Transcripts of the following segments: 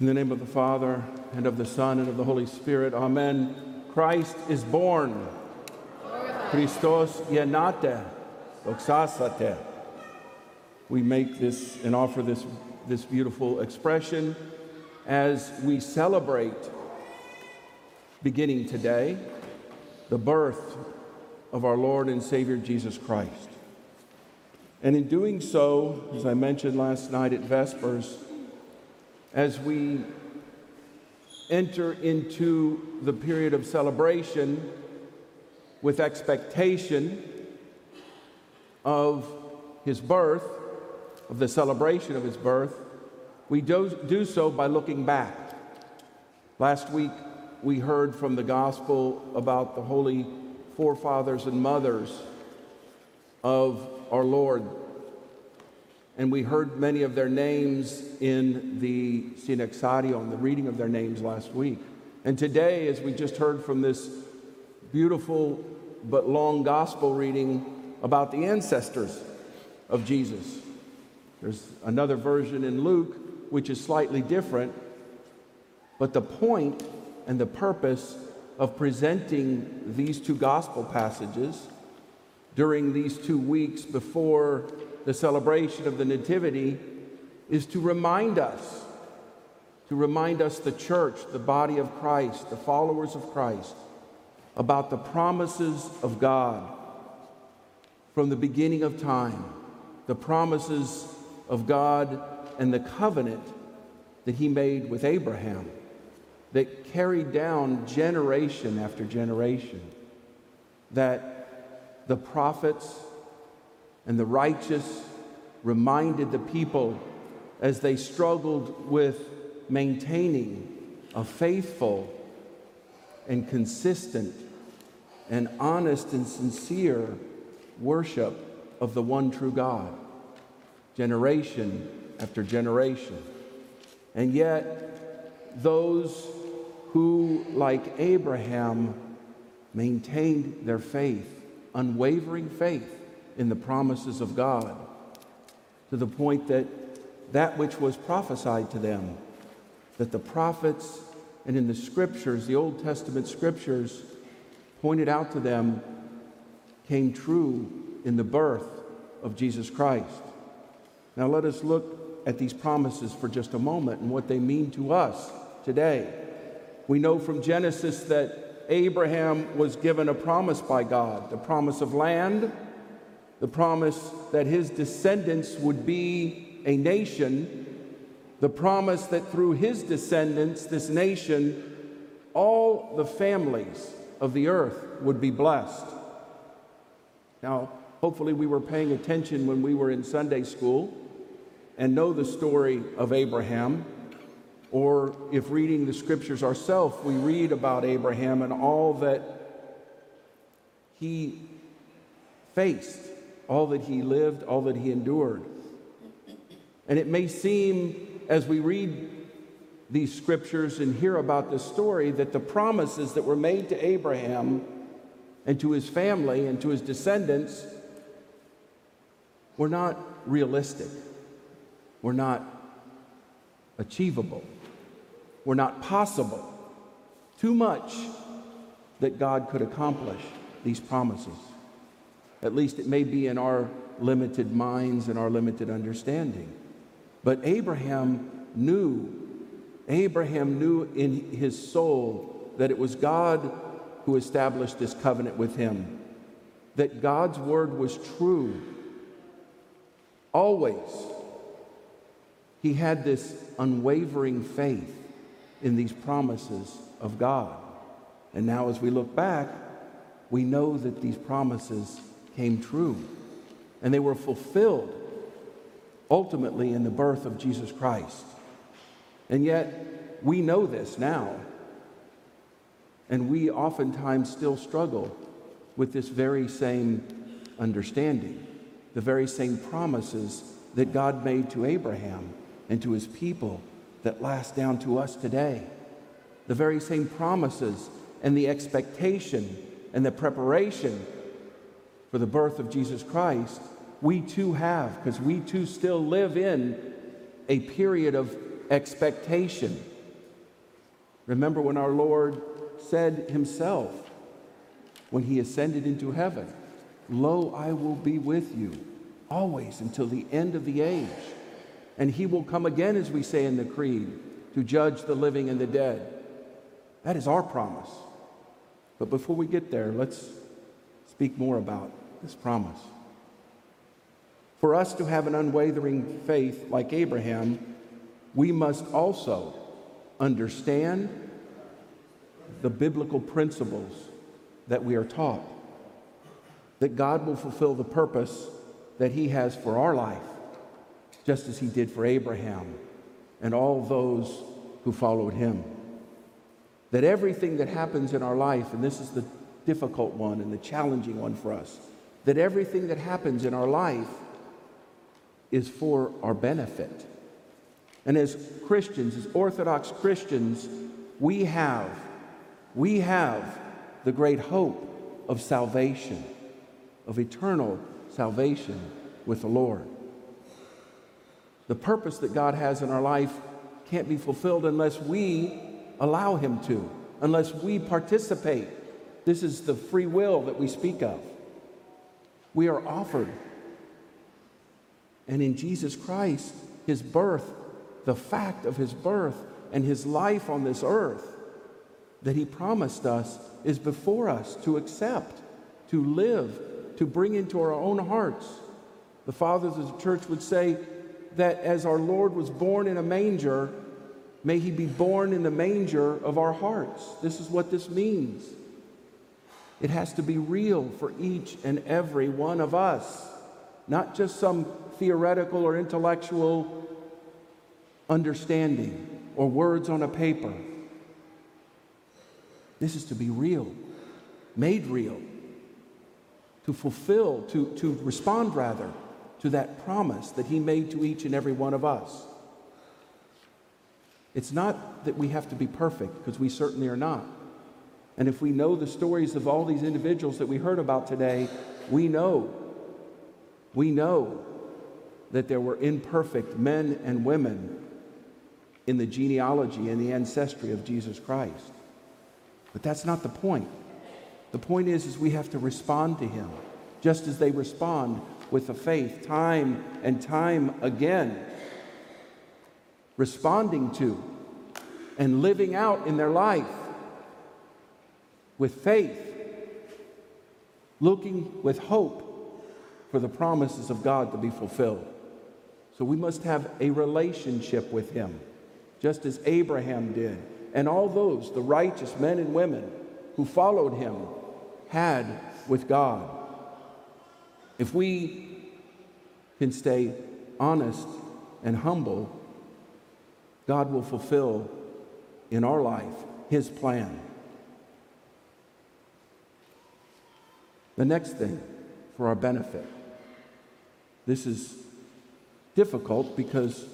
In the name of the Father, and of the Son, and of the Holy Spirit, Amen. Christ is born. Christos yenate, doxasate. We make this and offer this, this beautiful expression as we celebrate, beginning today, the birth of our Lord and Savior Jesus Christ. And in doing so, as I mentioned last night at Vespers, as we enter into the period of celebration with expectation of his birth, of the celebration of his birth, we do, do so by looking back. Last week, we heard from the gospel about the holy forefathers and mothers of our Lord and we heard many of their names in the Synaxarion, the reading of their names last week. And today, as we just heard from this beautiful but long gospel reading about the ancestors of Jesus, there's another version in Luke which is slightly different, but the point and the purpose of presenting these two gospel passages during these two weeks before the celebration of the Nativity is to remind us, to remind us, the church, the body of Christ, the followers of Christ, about the promises of God from the beginning of time, the promises of God and the covenant that He made with Abraham that carried down generation after generation, that the prophets, and the righteous reminded the people as they struggled with maintaining a faithful and consistent and honest and sincere worship of the one true God, generation after generation. And yet, those who, like Abraham, maintained their faith, unwavering faith, in the promises of God to the point that that which was prophesied to them, that the prophets and in the scriptures, the Old Testament scriptures, pointed out to them, came true in the birth of Jesus Christ. Now let us look at these promises for just a moment and what they mean to us today. We know from Genesis that Abraham was given a promise by God the promise of land the promise that his descendants would be a nation, the promise that through his descendants, this nation, all the families of the earth would be blessed. Now, hopefully, we were paying attention when we were in Sunday school and know the story of Abraham. Or if reading the scriptures ourselves, we read about Abraham and all that he faced all that he lived, all that he endured. And it may seem, as we read these scriptures and hear about this story, that the promises that were made to Abraham and to his family and to his descendants were not realistic, were not achievable, were not possible. Too much that God could accomplish these promises. At least it may be in our limited minds and our limited understanding. But Abraham knew, Abraham knew in his soul that it was God who established this covenant with him, that God's word was true. Always. He had this unwavering faith in these promises of God. And now, as we look back, we know that these promises came true. And they were fulfilled ultimately in the birth of Jesus Christ. And yet, we know this now. And we oftentimes still struggle with this very same understanding, the very same promises that God made to Abraham and to his people that last down to us today. The very same promises and the expectation and the preparation for the birth of Jesus Christ, we too have, because we too still live in a period of expectation. Remember when our Lord said himself, when he ascended into heaven, Lo, I will be with you always until the end of the age. And he will come again, as we say in the Creed, to judge the living and the dead. That is our promise. But before we get there, let's speak more about this promise. For us to have an unwavering faith like Abraham, we must also understand the biblical principles that we are taught that God will fulfill the purpose that He has for our life, just as He did for Abraham and all those who followed Him. That everything that happens in our life, and this is the difficult one and the challenging one for us, that everything that happens in our life is for our benefit. And as Christians, as Orthodox Christians, we have, we have the great hope of salvation of eternal salvation with the Lord. The purpose that God has in our life can't be fulfilled unless we allow Him to, unless we participate. This is the free will that we speak of. We are offered. And in Jesus Christ, His birth, the fact of His birth and His life on this earth that He promised us is before us to accept, to live, to bring into our own hearts. The fathers of the church would say that as our Lord was born in a manger, may he be born in the manger of our hearts. This is what this means. It has to be real for each and every one of us, not just some theoretical or intellectual understanding or words on a paper. This is to be real, made real to fulfill, to, to respond rather, to that promise that He made to each and every one of us. It's not that we have to be perfect, because we certainly are not. And if we know the stories of all these individuals that we heard about today, we know, we know that there were imperfect men and women in the genealogy and the ancestry of Jesus Christ. But that's not the point. The point is, is we have to respond to him, just as they respond with the faith time and time again. Responding to and living out in their life with faith, looking with hope for the promises of God to be fulfilled. So we must have a relationship with Him, just as Abraham did, and all those, the righteous men and women who followed Him had with God. If we can stay honest and humble, God will fulfill in our life His plan. The next thing for our benefit. This is difficult because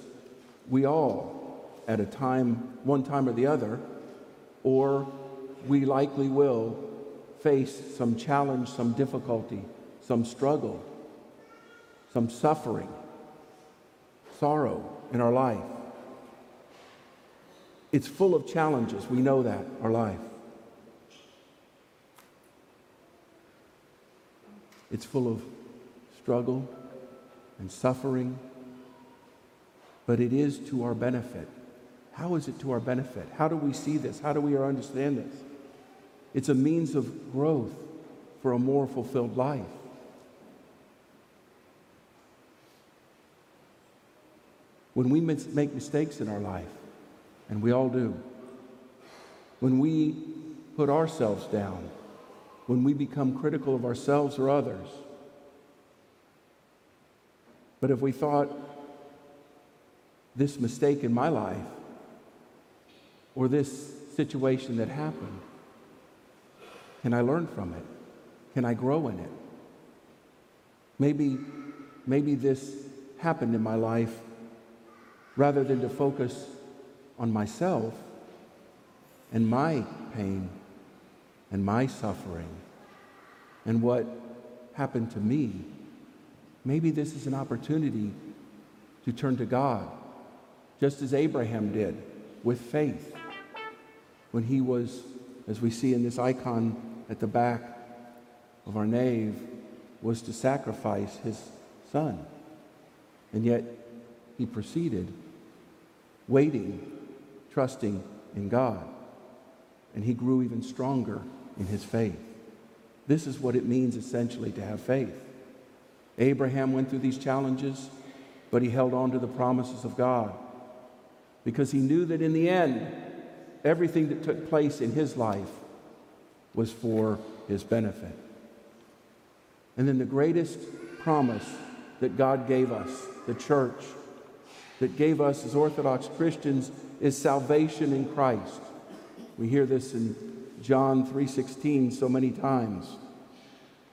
we all, at a time, one time or the other, or we likely will face some challenge, some difficulty, some struggle, some suffering, sorrow in our life. It's full of challenges. We know that, our life. It's full of struggle and suffering, but it is to our benefit. How is it to our benefit? How do we see this? How do we understand this? It's a means of growth for a more fulfilled life. When we make mistakes in our life, and we all do, when we put ourselves down, when we become critical of ourselves or others, but if we thought, this mistake in my life, or this situation that happened, can I learn from it? Can I grow in it? Maybe, maybe this happened in my life rather than to focus on myself and my pain and my suffering and what happened to me. Maybe this is an opportunity to turn to God just as Abraham did with faith when he was, as we see in this icon at the back of our nave, was to sacrifice his son. And yet he proceeded, waiting, trusting in God. And he grew even stronger in his faith. This is what it means essentially to have faith. Abraham went through these challenges, but he held on to the promises of God because he knew that in the end, everything that took place in his life was for his benefit. And then the greatest promise that God gave us, the church, that gave us as Orthodox Christians, is salvation in Christ. We hear this in John 3:16 so many times.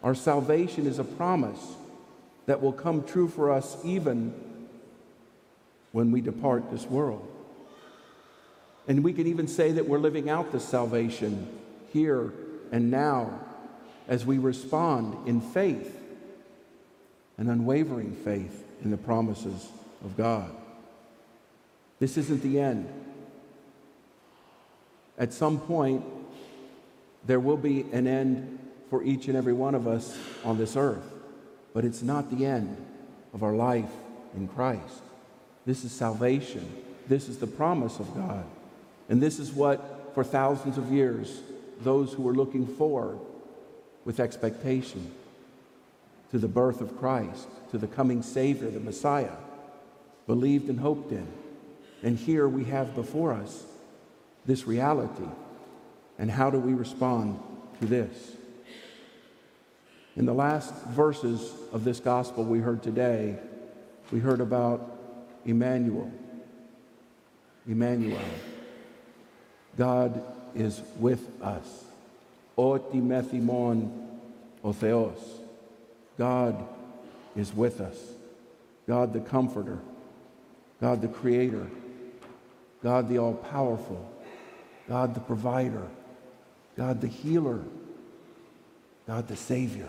Our salvation is a promise that will come true for us even when we depart this world. And we can even say that we're living out this salvation here and now as we respond in faith, an unwavering faith in the promises of God. This isn't the end. At some point, there will be an end for each and every one of us on this earth, but it's not the end of our life in Christ. This is salvation. This is the promise of God. And this is what, for thousands of years, those who were looking forward with expectation to the birth of Christ, to the coming Savior, the Messiah, believed and hoped in. And here we have before us this reality. And how do we respond to this? In the last verses of this gospel we heard today, we heard about Emmanuel. Emmanuel. God is with us. Oti methimon otheos. God is with us. God the Comforter. God the Creator. God the All Powerful. God the Provider. God the Healer. God the Savior.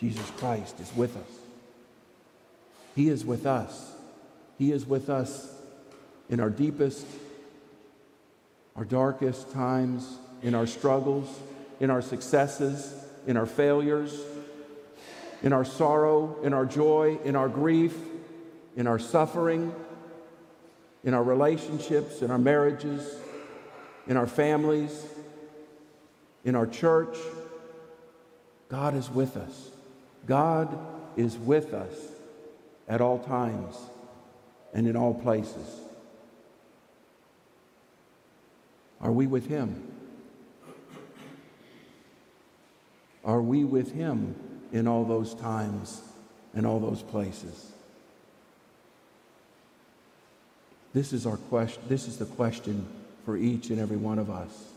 Jesus Christ is with us. He is with us. He is with us in our deepest our darkest times, in our struggles, in our successes, in our failures, in our sorrow, in our joy, in our grief, in our suffering, in our relationships, in our marriages, in our families, in our church. God is with us. God is with us at all times and in all places. Are we with Him? Are we with Him in all those times and all those places? This is our question. This is the question for each and every one of us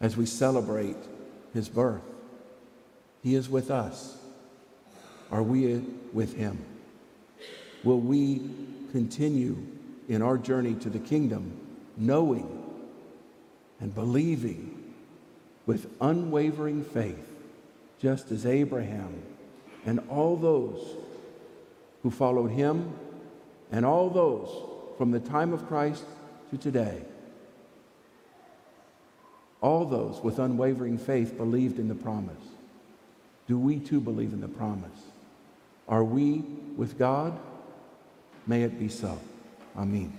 as we celebrate his birth. He is with us. Are we with him? Will we continue in our journey to the kingdom knowing and believing with unwavering faith, just as Abraham and all those who followed him and all those from the time of Christ to today. All those with unwavering faith believed in the promise. Do we too believe in the promise? Are we with God? May it be so. Amen.